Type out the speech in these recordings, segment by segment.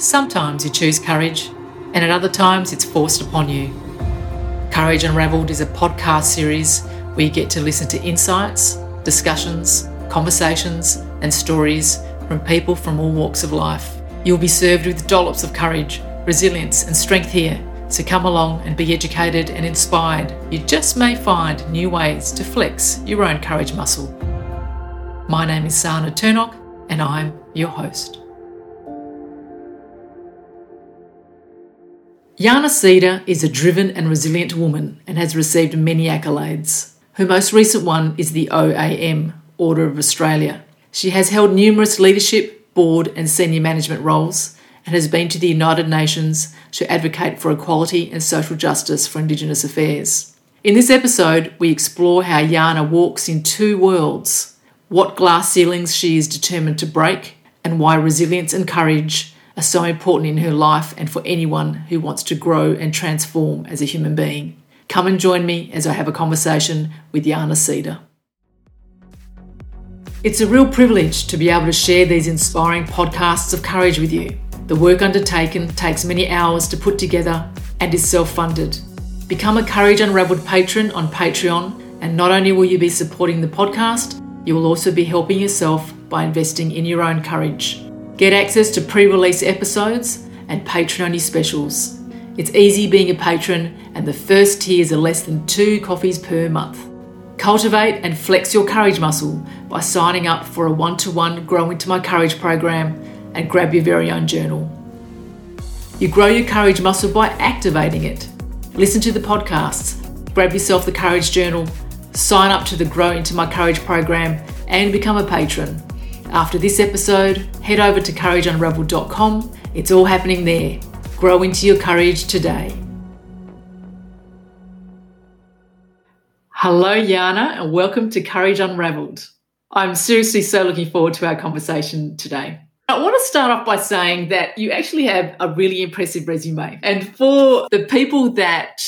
Sometimes you choose courage, and at other times it's forced upon you. Courage Unravelled is a podcast series where you get to listen to insights, discussions, conversations, and stories from people from all walks of life. You'll be served with dollops of courage, resilience, and strength here. So come along and be educated and inspired. You just may find new ways to flex your own courage muscle. My name is Sana Turnock, and I'm your host. Jahna Cedar is a driven and resilient woman and has received many accolades. Her most recent one is the OAM, Order of Australia. She has held numerous leadership, board, and senior management roles and has been to the United Nations to advocate for equality and social justice for Indigenous affairs. In this episode, we explore how Jahna walks in two worlds, what glass ceilings she is determined to break, and why resilience and courage are so important in her life and for anyone who wants to grow and transform as a human being. Come and join me as I have a conversation with Jahna Cedar. It's a real privilege to be able to share these inspiring podcasts of courage with you. The work undertaken takes many hours to put together and is self funded. Become a Courage Unravelled patron on Patreon, and not only will you be supporting the podcast, you will also be helping yourself by investing in your own courage. Get access to pre release episodes and patron only specials. It's easy being a patron, and the first tiers are less than two coffees per month. Cultivate and flex your courage muscle by signing up for a one to one Grow Into My Courage program and grab your very own journal. You grow your courage muscle by activating it. Listen to the podcasts, grab yourself the Courage Journal, sign up to the Grow Into My Courage program, and become a patron. After this episode, head over to courageunravelled.com. It's all happening there. Grow into your courage today. Hello, Jahna, and welcome to Courage Unravelled. I'm seriously so looking forward to our conversation today. I want to start off by saying that you actually have a really impressive resume. And for the people that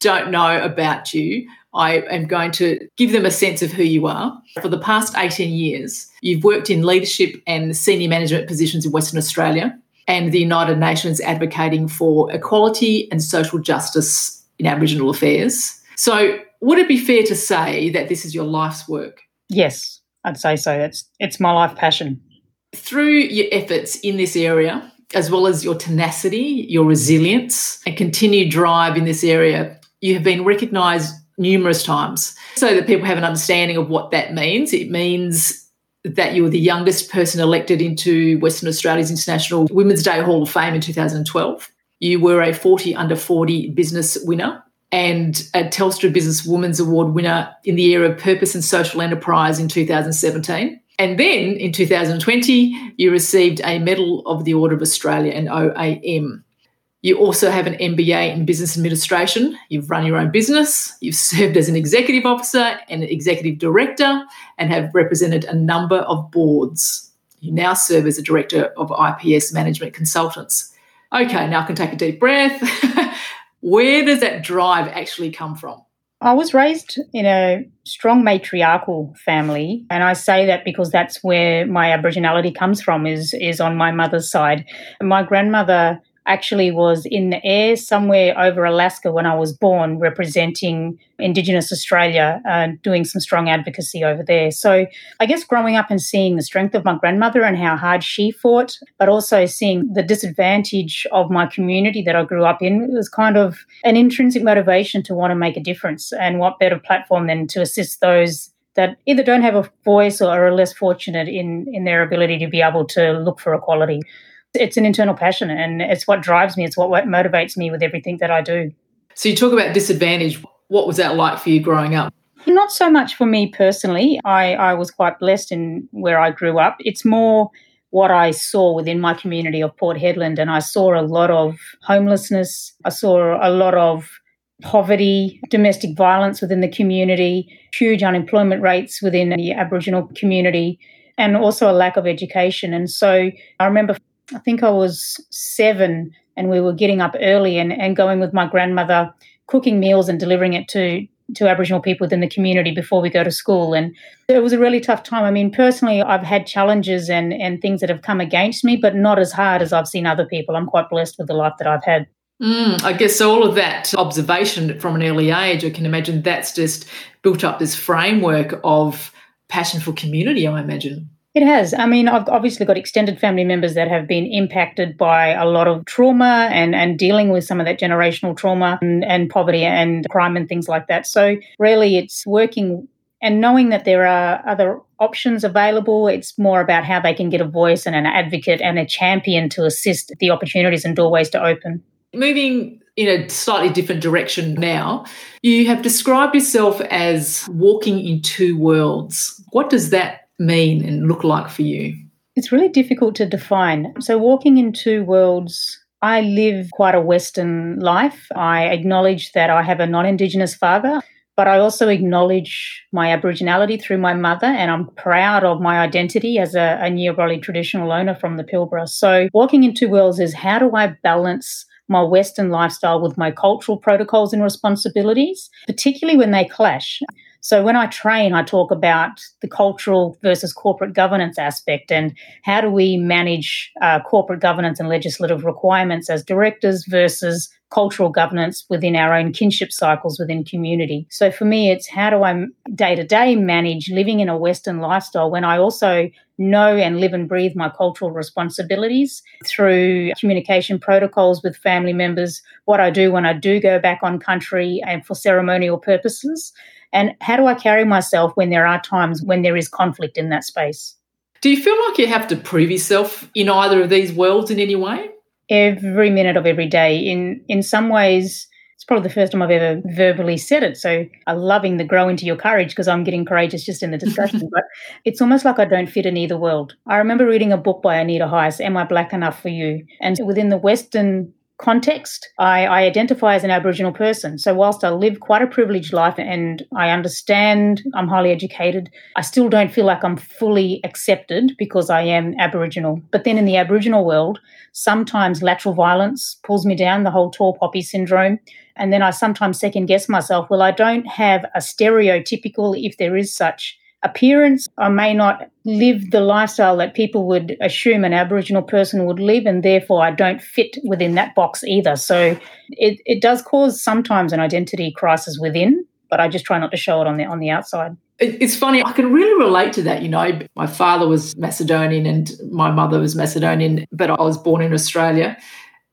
don't know about you, I am going to give them a sense of who you are. For the past 18 years, you've worked in leadership and senior management positions in Western Australia and the United Nations advocating for equality and social justice in Aboriginal affairs. So, would it be fair to say that this is your life's work? Yes, I'd say so. It's it's my life passion. Through your efforts in this area, as well as your tenacity, your resilience, and continued drive in this area, you have been recognised numerous times so that people have an understanding of what that means. It means that you were the youngest person elected into Western Australia's International Women's Day Hall of Fame in 2012. You were a 40 under 40 business winner and a Telstra Business Women's Award winner in the era of purpose and social enterprise in 2017. And then in 2020, you received a Medal of the Order of Australia and OAM. You also have an MBA in business administration. You've run your own business. You've served as an executive officer and an executive director and have represented a number of boards. You now serve as a director of IPS Management Consultants. Okay, now I can take a deep breath. Where does that drive actually come from? I was raised in a strong matriarchal family, and I say that because that's where my Aboriginality comes from. is is on my mother's side. My grandmother actually was in the air somewhere over Alaska when I was born, representing Indigenous Australia, uh, doing some strong advocacy over there. So I guess growing up and seeing the strength of my grandmother and how hard she fought, but also seeing the disadvantage of my community that I grew up in, was kind of an intrinsic motivation to want to make a difference. And what better platform than to assist those that either don't have a voice or are less fortunate in, in their ability to be able to look for equality it's an internal passion and it's what drives me. It's what, what motivates me with everything that I do. So you talk about disadvantage. What was that like for you growing up? Not so much for me personally. I, I was quite blessed in where I grew up. It's more what I saw within my community of Port Hedland, and I saw a lot of homelessness. I saw a lot of poverty, domestic violence within the community, huge unemployment rates within the Aboriginal community, and also a lack of education. And so I remember I think I was seven, and we were getting up early and, and going with my grandmother, cooking meals and delivering it to to Aboriginal people within the community before we go to school. And it was a really tough time. I mean, personally, I've had challenges and, and things that have come against me, but not as hard as I've seen other people. I'm quite blessed with the life that I've had. Mm, I guess all of that observation from an early age, I can imagine that's just built up this framework of passion for community, I imagine. It has. I mean, I've obviously got extended family members that have been impacted by a lot of trauma and, and dealing with some of that generational trauma and, and poverty and crime and things like that. So, really, it's working and knowing that there are other options available. It's more about how they can get a voice and an advocate and a champion to assist the opportunities and doorways to open. Moving in a slightly different direction now, you have described yourself as walking in two worlds. What does that mean and look like for you? It's really difficult to define. So, walking in two worlds, I live quite a Western life. I acknowledge that I have a non Indigenous father, but I also acknowledge my Aboriginality through my mother, and I'm proud of my identity as a, a traditional owner from the Pilbara. So, walking in two worlds is how do I balance my Western lifestyle with my cultural protocols and responsibilities, particularly when they clash. So when I train, I talk about the cultural versus corporate governance aspect and how do we manage uh, corporate governance and legislative requirements as directors versus cultural governance within our own kinship cycles within community. So for me, it's how do I day to day manage living in a Western lifestyle when I also know and live and breathe my cultural responsibilities through communication protocols with family members, what I do when I do go back on country and for ceremonial purposes, and how do I carry myself when there are times when there is conflict in that space? Do you feel like you have to prove yourself in either of these worlds in any way? Every minute of every day. In in some ways, it's probably the first time I've ever verbally said it. So I'm loving the grow into your courage because I'm getting courageous just in the discussion. but it's almost like I don't fit in either world. I remember reading a book by Anita Heiss, Am I Black Enough for You? And within the Western context, I, I, identify as an Aboriginal person. So, whilst I live quite a privileged life and I understand I'm highly educated, I still don't feel like I'm fully accepted because I am Aboriginal. But then in the Aboriginal world, sometimes lateral violence pulls me down, the whole tall poppy syndrome. And then I sometimes second guess myself, well, I don't have a stereotypical, if there is such, appearance. I may not live the lifestyle that people would assume an Aboriginal person would live, and therefore I don't fit within that box either. So it, it does cause sometimes an identity crisis within, but I just try not to show it on the on the outside. It's funny, I can really relate to that. You know, my father was Macedonian and my mother was Macedonian, but I was born in Australia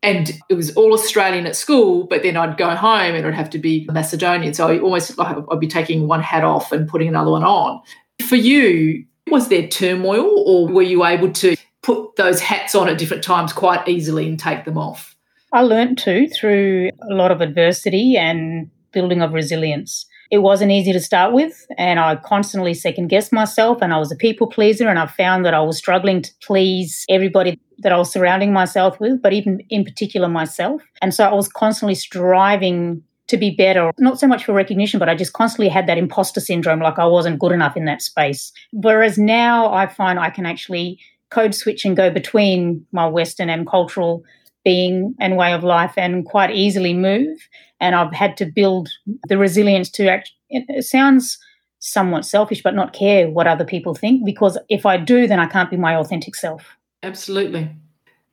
and it was all Australian at school, but then I'd go home and it would have to be Macedonian. So I almost like I'd be taking one hat off and putting another one on. For you, was there turmoil or were you able to put those hats on at different times quite easily and take them off? I learned to through a lot of adversity and building of resilience it wasn't easy to start with and i constantly second guessed myself and i was a people pleaser and i found that i was struggling to please everybody that i was surrounding myself with but even in particular myself. And so i was constantly striving to be better not so much for recognition but i just constantly had that imposter syndrome like i wasn't good enough in that space. Whereas now i find i can actually code switch and go between my western and cultural being and way of life and quite easily move and I've had to build the resilience to act. It sounds somewhat selfish, but not care what other people think because if I do, then I can't be my authentic self. Absolutely.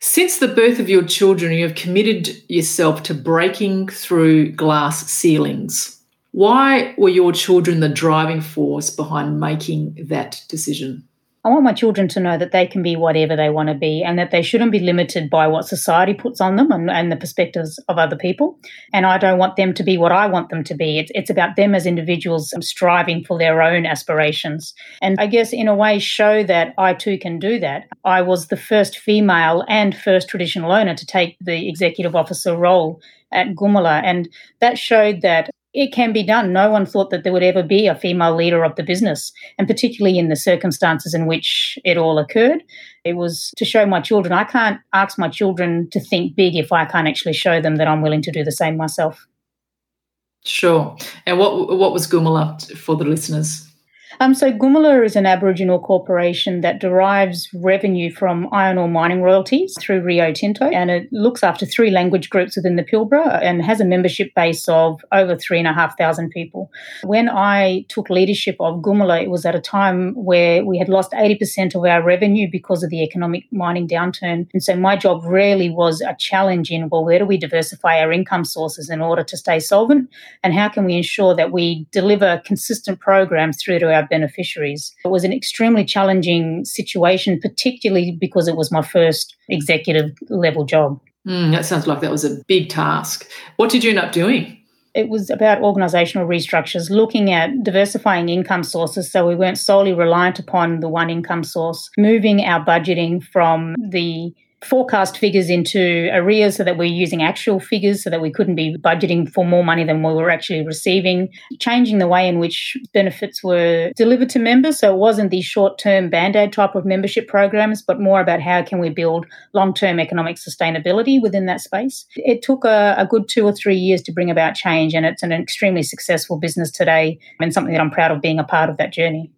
Since the birth of your children, you have committed yourself to breaking through glass ceilings. Why were your children the driving force behind making that decision? I want my children to know that they can be whatever they want to be and that they shouldn't be limited by what society puts on them and, and the perspectives of other people. And I don't want them to be what I want them to be. It's, it's about them as individuals striving for their own aspirations. And I guess, in a way, show that I too can do that. I was the first female and first traditional owner to take the executive officer role at Gumala. And that showed that it can be done. No one thought that there would ever be a female leader of the business, and particularly in the circumstances in which it all occurred. It was to show my children I can't ask my children to think big if I can't actually show them that I'm willing to do the same myself. Sure. And what what was Gumala for the listeners? Um, so Gumala is an Aboriginal corporation that derives revenue from iron ore mining royalties through Rio Tinto, and it looks after three language groups within the Pilbara and has a membership base of over three and a half thousand people. When I took leadership of Gumala, it was at a time where we had lost 80% of our revenue because of the economic mining downturn. And so my job really was a challenge in, well, where do we diversify our income sources in order to stay solvent? And how can we ensure that we deliver consistent programs through to our beneficiaries? It was an extremely challenging situation, particularly because it was my first executive level job. Mm, that sounds like that was a big task. What did you end up doing? it was about organizational restructures, looking at diversifying income sources so we weren't solely reliant upon the one income source, moving our budgeting from the forecast figures into arrears so that we're using actual figures so that we couldn't be budgeting for more money than we were actually receiving, changing the way in which benefits were delivered to members. So it wasn't these short term band aid type of membership programs, but more about how can we build long term economic sustainability within that space. It took a, a good two or three years to bring about change, and it's an extremely successful business today and something that I'm proud of being a part of that journey.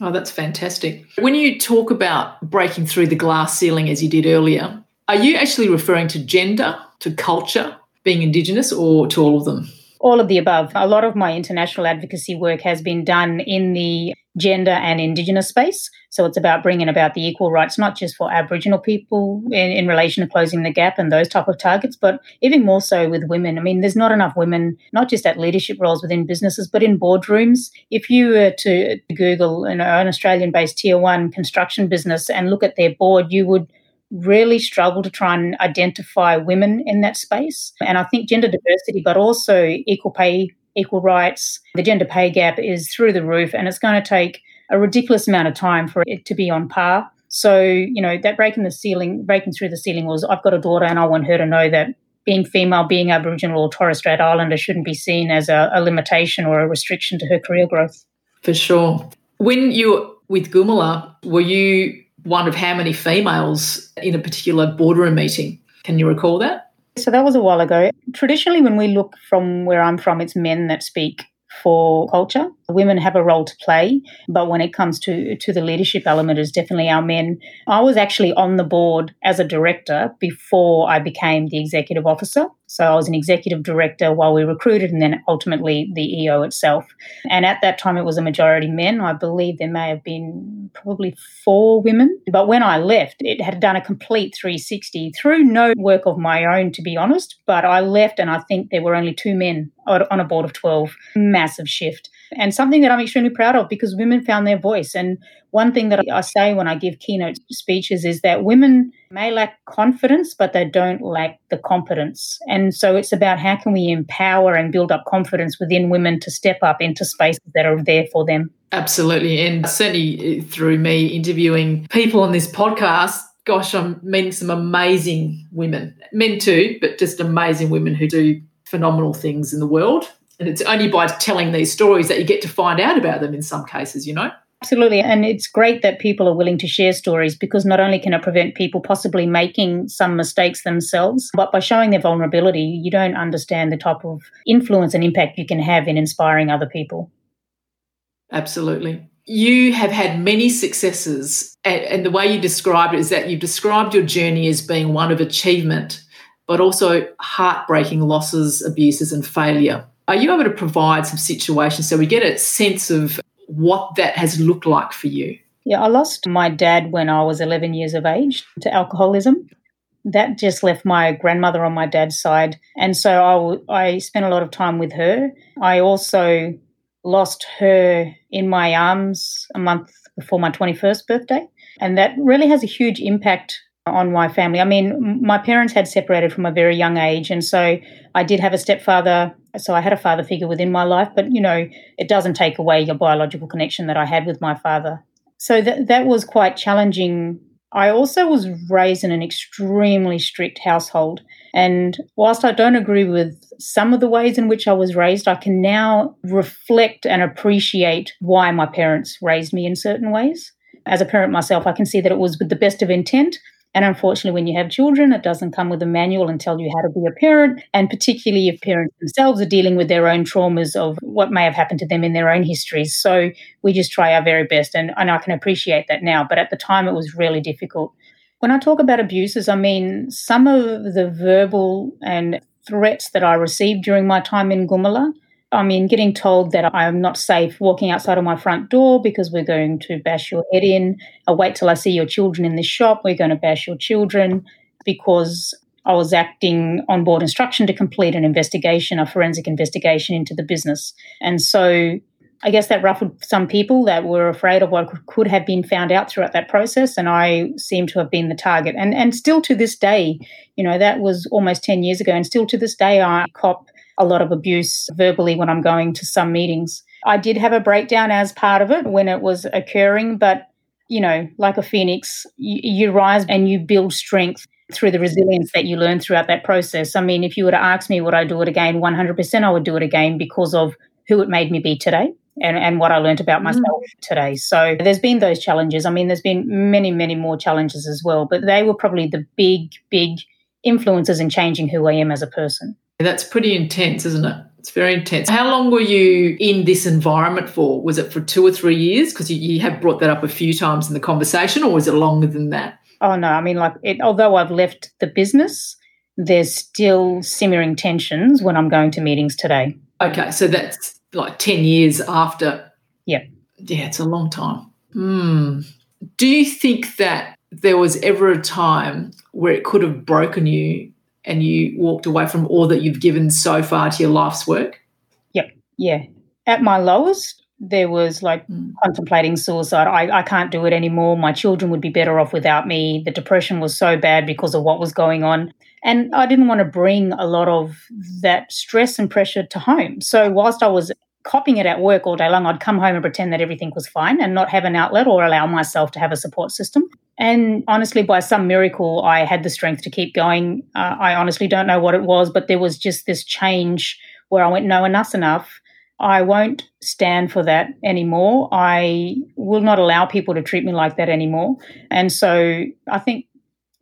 Oh, that's fantastic. When you talk about breaking through the glass ceiling, as you did earlier, are you actually referring to gender, to culture, being Indigenous, or to all of them? All of the above. A lot of my international advocacy work has been done in the gender and Indigenous space. So it's about bringing about the equal rights, not just for Aboriginal people in, in relation to closing the gap and those type of targets, but even more so with women. I mean, there's not enough women, not just at leadership roles within businesses, but in boardrooms. If you were to Google you know, an Australian-based tier one construction business and look at their board, you would really struggle to try and identify women in that space. And I think gender diversity, but also equal pay equal rights. The gender pay gap is through the roof, and it's going to take a ridiculous amount of time for it to be on par. So, you know, that breaking the ceiling, breaking through the ceiling was I've got a daughter and I want her to know that being female, being Aboriginal or Torres Strait Islander shouldn't be seen as a, a limitation or a restriction to her career growth. For sure. When you were with Gumala, were you one of how many females in a particular boardroom meeting? Can you recall that? So that was a while ago. Traditionally, when we look from where I'm from, it's men that speak for culture. Women have a role to play, but when it comes to to the leadership element, is definitely our men. I was actually on the board as a director before I became the executive officer. So I was an executive director while we recruited, and then ultimately the EO itself. And at that time, it was a majority men. I believe there may have been probably four women. But when I left, it had done a complete 360 through no work of my own, to be honest. But I left, and I think there were only two men on a board of 12. Massive shift and something that I'm extremely proud of because women found their voice. And one thing that I say when I give keynote speeches is that women may lack confidence, but they don't lack the competence. And so it's about how can we empower and build up confidence within women to step up into spaces that are there for them. Absolutely. And certainly uh, through me interviewing people on this podcast, gosh, I'm meeting some amazing women, men too, but just amazing women who do phenomenal things in the world. And it's only by telling these stories that you get to find out about them in some cases, you know? Absolutely. And it's great that people are willing to share stories because not only can it prevent people possibly making some mistakes themselves, but by showing their vulnerability, you don't understand the type of influence and impact you can have in inspiring other people. Absolutely. You have had many successes, and the way you described it is that you've described your journey as being one of achievement, but also heartbreaking losses, abuses, and failure. Are you able to provide some situations so we get a sense of what that has looked like for you? Yeah, I lost my dad when I was 11 years of age to alcoholism. That just left my grandmother on my dad's side. And so I, I spent a lot of time with her. I also lost her in my arms a month before my 21st birthday. And that really has a huge impact on my family. I mean, my parents had separated from a very young age, and so I did have a stepfather. So I had a father figure within my life, but you know, it doesn't take away your biological connection that I had with my father. So that that was quite challenging. I also was raised in an extremely strict household, and whilst I don't agree with some of the ways in which I was raised, I can now reflect and appreciate why my parents raised me in certain ways. As a parent myself, I can see that it was with the best of intent, And unfortunately, when you have children, it doesn't come with a manual and tell you how to be a parent. And particularly if parents themselves are dealing with their own traumas of what may have happened to them in their own histories. So we just try our very best. And, and I can appreciate that now. But at the time, it was really difficult. When I talk about abuses, I mean some of the verbal and threats that I received during my time in Gumala I mean, getting told that I'm not safe walking outside of my front door because we're going to bash your head in. I'll wait till I see your children in the shop. We're going to bash your children because I was acting on board instruction to complete an investigation, a forensic investigation into the business. And so I guess that ruffled some people that were afraid of what could have been found out throughout that process. And I seem to have been the target. And, and still to this day, you know, that was almost 10 years ago. And still to this day, I cop a lot of abuse verbally when I'm going to some meetings. I did have a breakdown as part of it when it was occurring, but you know, like a phoenix, you, you rise and you build strength through the resilience that you learn throughout that process. I mean, if you were to ask me would I do it again, 100% I would do it again because of who it made me be today and, and what I learned about mm. myself mm. today. So there's been those challenges. I mean, there's been many, many more challenges as well, but they were probably the big, big influences in changing who I am as a person. That's pretty intense, isn't it? It's very intense. How long were you in this environment for? Was it for two or three years? Because you, you have brought that up a few times in the conversation, or was it longer than that? Oh no, I mean, like, it, although I've left the business, there's still simmering tensions when I'm going to meetings today. Okay, so that's like ten years after. Yeah. Yeah, it's a long time. Hmm. Do you think that there was ever a time where it could have broken you and you walked away from all that you've given so far to your life's work? Yep. Yeah. At my lowest, there was like mm. contemplating suicide. I, I can't do it anymore. My children would be better off without me. The depression was so bad because of what was going on. And I didn't want to bring a lot of that stress and pressure to home. So, whilst I was copying it at work all day long, I'd come home and pretend that everything was fine and not have an outlet or allow myself to have a support system. And honestly, by some miracle, I had the strength to keep going. Uh, I honestly don't know what it was, but there was just this change where I went, no, enough's enough. I won't stand for that anymore. I will not allow people to treat me like that anymore. And so I think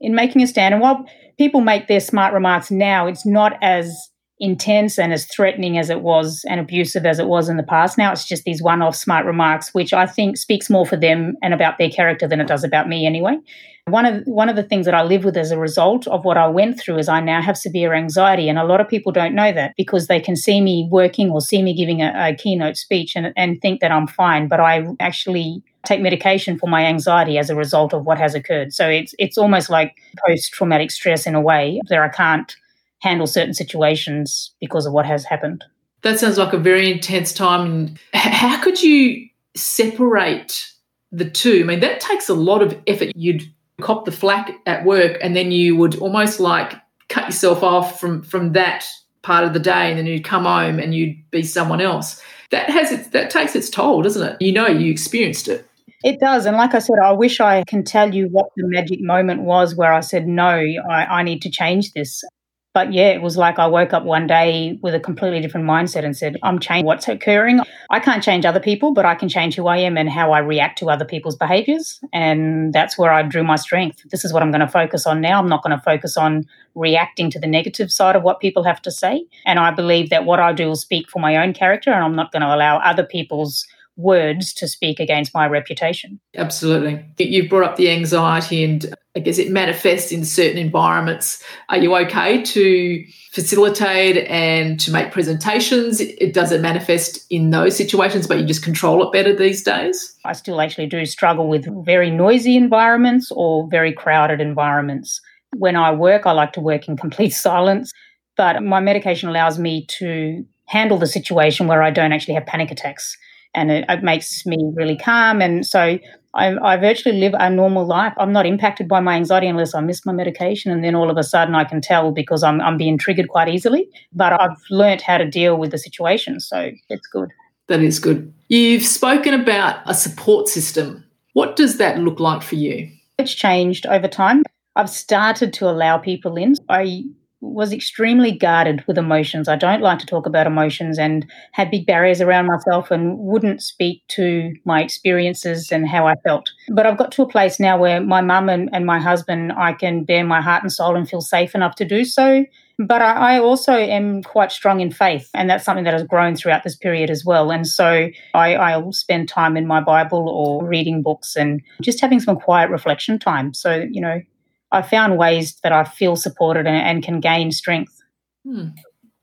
in making a stand, and while people make their smart remarks now, it's not as intense and as threatening as it was and abusive as it was in the past. Now it's just these one off smart remarks, which I think speaks more for them and about their character than it does about me anyway. One of one of the things that I live with as a result of what I went through is I now have severe anxiety, and a lot of people don't know that because they can see me working or see me giving a, a keynote speech and, and think that I'm fine, but I actually take medication for my anxiety as a result of what has occurred. So it's it's almost like post traumatic stress in a way that I can't handle certain situations because of what has happened. That sounds like a very intense time. How could you separate the two? I mean, that takes a lot of effort. You'd cop the flack at work and then you would almost like cut yourself off from from that part of the day and then you'd come home and you'd be someone else. That has its that takes its toll, doesn't it? You know you experienced it. It does. And like I said, I wish I can tell you what the magic moment was where I said, no, I, I need to change this. But yeah, it was like I woke up one day with a completely different mindset and said, I'm changing what's occurring. I can't change other people, but I can change who I am and how I react to other people's behaviors. And that's where I drew my strength. This is what I'm going to focus on now. I'm not going to focus on reacting to the negative side of what people have to say. And I believe that what I do will speak for my own character, and I'm not going to allow other people's words to speak against my reputation. Absolutely. You've brought up the anxiety, and I guess it manifests in certain environments. Are you okay to facilitate and to make presentations? It does it manifest in those situations, but you just control it better these days? I still actually do struggle with very noisy environments or very crowded environments. When I work, I like to work in complete silence, but my medication allows me to handle the situation where I don't actually have panic attacks and it, it makes me really calm. And so I, I, virtually live a normal life. I'm not impacted by my anxiety unless I miss my medication, and then all of a sudden I can tell because I'm, I'm being triggered quite easily. But I've learnt how to deal with the situation, so it's good. That is good. You've spoken about a support system. What does that look like for you? It's changed over time. I've started to allow people in. I was extremely guarded with emotions. I don't like to talk about emotions and had big barriers around myself and wouldn't speak to my experiences and how I felt. But I've got to a place now where my mum and, and my husband, I can bare my heart and soul and feel safe enough to do so. But I, I also am quite strong in faith, and that's something that has grown throughout this period as well. And so I, I'll spend time in my Bible or reading books and just having some quiet reflection time. So, you know, I found ways that I feel supported and, and can gain strength. Hmm.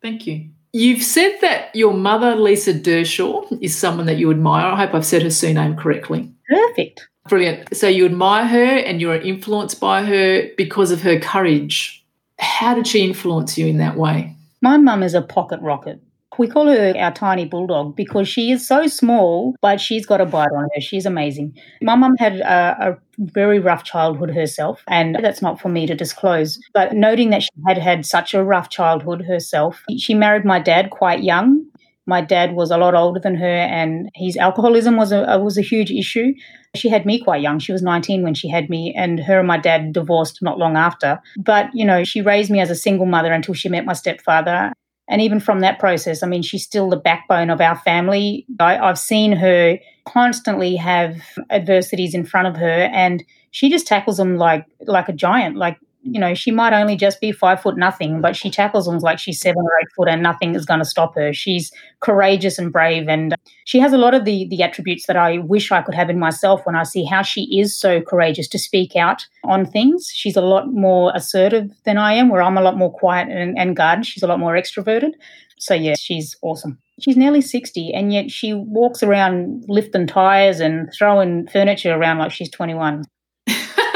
Thank you. You've said that your mother, Lisa Dershaw, is someone that you admire. I hope I've said her surname correctly. Perfect. Brilliant. So you admire her and you're influenced by her because of her courage. How did she influence you in that way? My mum is a pocket rocket. We call her our tiny bulldog because she is so small, but she's got a bite on her. She's amazing. My mum had a, a, very rough childhood herself, and that's not for me to disclose. But noting that she had had such a rough childhood herself, she married my dad quite young. My dad was a lot older than her, and his alcoholism was a was a huge issue. She had me quite young. She was 19 when she had me, and her and my dad divorced not long after. But, you know, she raised me as a single mother until she met my stepfather. And even from that process, I mean, she's still the backbone of our family. I, I've seen her constantly have adversities in front of her, and she just tackles them like like a giant. Like you know, she might only just be five foot nothing, but she tackles them like she's seven or eight foot, and nothing is going to stop her. She's courageous and brave, and she has a lot of the the attributes that I wish I could have in myself. When I see how she is so courageous to speak out on things, she's a lot more assertive than I am. Where I'm a lot more quiet and, and guarded. She's a lot more extroverted. So yeah, she's awesome. She's nearly 60 and yet she walks around lifting tires and throwing furniture around like she's 21.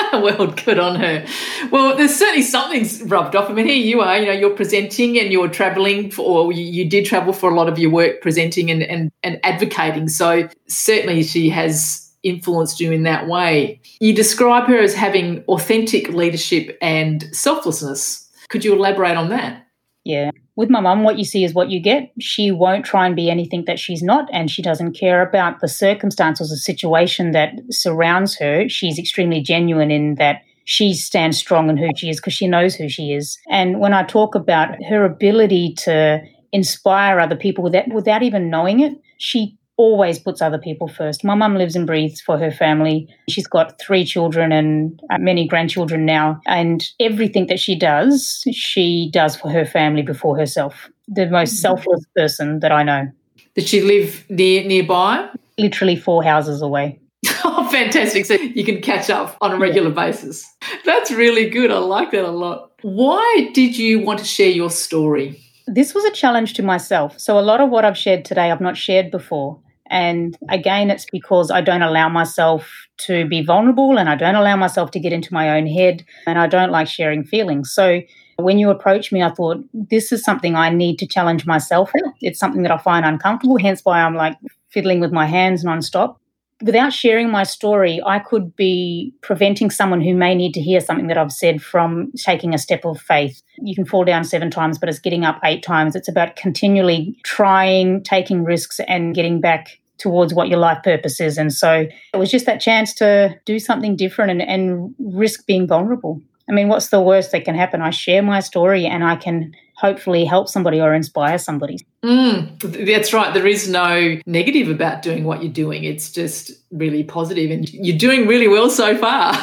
well, good on her. Well, there's certainly something's rubbed off. I mean, here you are, you know, you're presenting and you're traveling for, or you, you did travel for a lot of your work presenting and, and, and advocating. So certainly she has influenced you in that way. You describe her as having authentic leadership and selflessness. Could you elaborate on that? Yeah with my mum, what you see is what you get. She won't try and be anything that she's not, and she doesn't care about the circumstances or situation that surrounds her. She's extremely genuine in that she stands strong in who she is because she knows who she is. And when I talk about her ability to inspire other people without, without even knowing it, she always puts other people first. My mum lives and breathes for her family. She's got three children and uh, many grandchildren now. And everything that she does, she does for her family before herself. The most mm-hmm. selfless person that I know. Does she live near nearby? Literally four houses away. Oh, fantastic. So you can catch up on a regular yeah. basis. That's really good. I like that a lot. Why did you want to share your story? This was a challenge to myself. So, a lot of what I've shared today, I've not shared before. And again, it's because I don't allow myself to be vulnerable and I don't allow myself to get into my own head and I don't like sharing feelings. So when you approached me, I thought, this is something I need to challenge myself in. It's something that I find uncomfortable, hence why I'm like fiddling with my hands nonstop without sharing my story, I could be preventing someone who may need to hear something that I've said from taking a step of faith. You can fall down seven times, but it's getting up eight times. It's about continually trying, taking risks, and getting back towards what your life purpose is. And so it was just that chance to do something different and, and risk being vulnerable. I mean, what's the worst that can happen? I share my story and I can hopefully help somebody or inspire somebody. Mm, that's right. There is no negative about doing what you're doing. It's just really positive, and you're doing really well so far.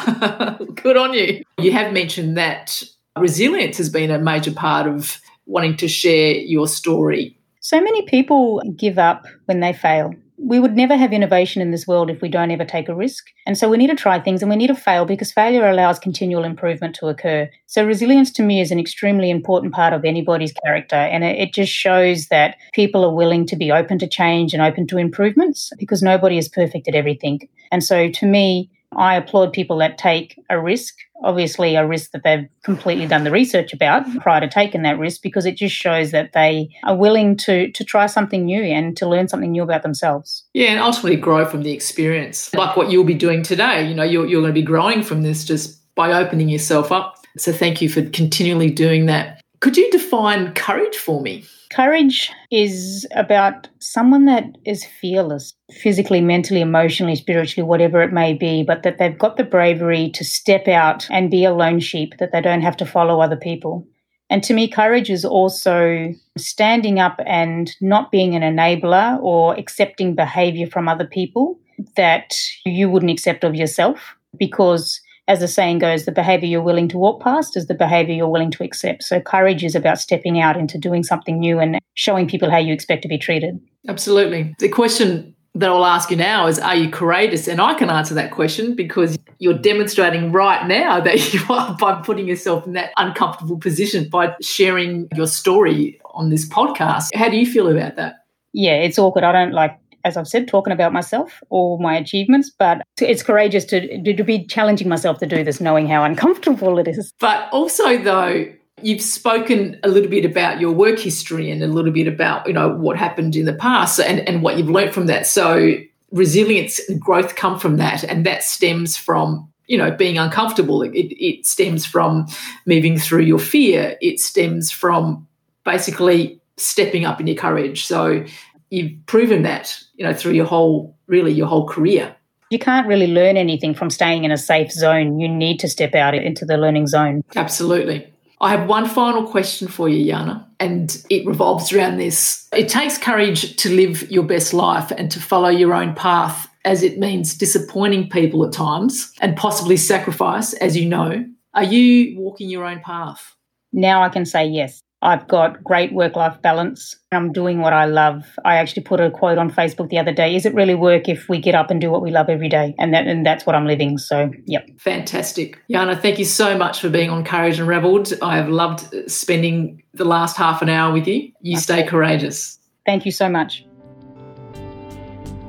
Good on you. You have mentioned that resilience has been a major part of wanting to share your story. So many people give up when they fail we would never have innovation in this world if we don't ever take a risk. And so we need to try things and we need to fail because failure allows continual improvement to occur. So resilience to me is an extremely important part of anybody's character. And it, just shows that people are willing to be open to change and open to improvements because nobody is perfect at everything. And so to me, I applaud people that take a risk, obviously, a risk that they've completely done the research about prior to taking that risk, because it just shows that they are willing to, to try something new and to learn something new about themselves. Yeah, and ultimately grow from the experience. Like what you'll be doing today, you know, you're, you're going to be growing from this just by opening yourself up. So thank you for continually doing that. Could you define courage for me? Courage is about someone that is fearless, physically, mentally, emotionally, spiritually, whatever it may be, but that they've got the bravery to step out and be a lone sheep, that they don't have to follow other people. And to me, courage is also standing up and not being an enabler or accepting behavior from other people that you wouldn't accept of yourself. Because, as the saying goes, the behavior you're willing to walk past is the behavior you're willing to accept. So, courage is about stepping out into doing something new and showing people how you expect to be treated. Absolutely. The question that I'll ask you now is Are you courageous? And I can answer that question because you're demonstrating right now that you are by putting yourself in that uncomfortable position by sharing your story on this podcast. How do you feel about that? Yeah, it's awkward. I don't like as I've said, talking about myself or my achievements, but it's courageous to, to be challenging myself to do this, knowing how uncomfortable it is. But also, though, You've spoken a little bit about your work history and a little bit about, you know, what happened in the past and, and what you've learned from that. So resilience and growth come from that. And that stems from, you know, being uncomfortable. It, it stems from moving through your fear. It stems from basically stepping up in your courage. So you've proven that, you know, through your whole, really your whole career. You can't really learn anything from staying in a safe zone. You need to step out into the learning zone. Absolutely. I have one final question for you, Jahna, and it revolves around this. It takes courage to live your best life and to follow your own path, as it means disappointing people at times and possibly sacrifice, as you know. Are you walking your own path? Now I can say yes. I've got great work life balance. I'm doing what I love. I actually put a quote on Facebook the other day. Is it really work if we get up and do what we love every day? And that and that's what I'm living. So yep. Fantastic. Jahna, thank you so much for being on Courage and Unraveled. I have loved spending the last half an hour with you. You okay. stay courageous. Thank you so much.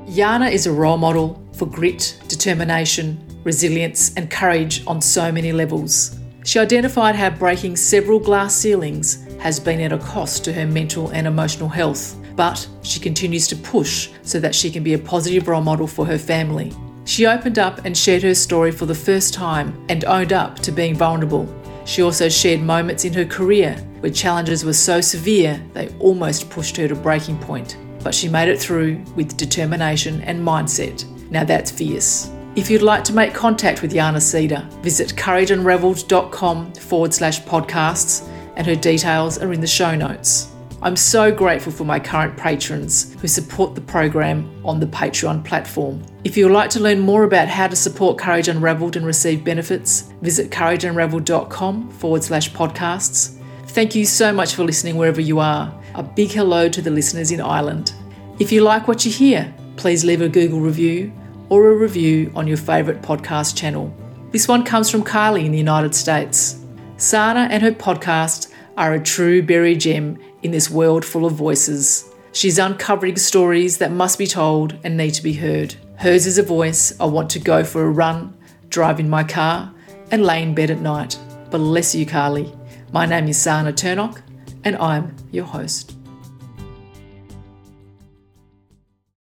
Jahna is a role model for grit, determination, resilience, and courage on so many levels. She identified how breaking several glass ceilings has been at a cost to her mental and emotional health, but she continues to push so that she can be a positive role model for her family. She opened up and shared her story for the first time and owned up to being vulnerable. She also shared moments in her career where challenges were so severe they almost pushed her to breaking point. But she made it through with determination and mindset. Now that's fierce. If you'd like to make contact with Jahna Cedar, visit courageunraveled.com forward slash podcasts, and her details are in the show notes. I'm so grateful for my current patrons who support the program on the Patreon platform. If you would like to learn more about how to support Courage Unraveled and receive benefits, visit courageunraveled.com forward slash podcasts. Thank you so much for listening wherever you are. A big hello to the listeners in Ireland. If you like what you hear, please leave a Google review or a review on your favourite podcast channel. This one comes from Carly in the United States. Sana and her podcast are a true buried gem in this world full of voices. She's uncovering stories that must be told and need to be heard. Hers is a voice I want to go for a run, drive in my car, and lay in bed at night. Bless you, Carly. My name is Sana Turnock, and I'm your host.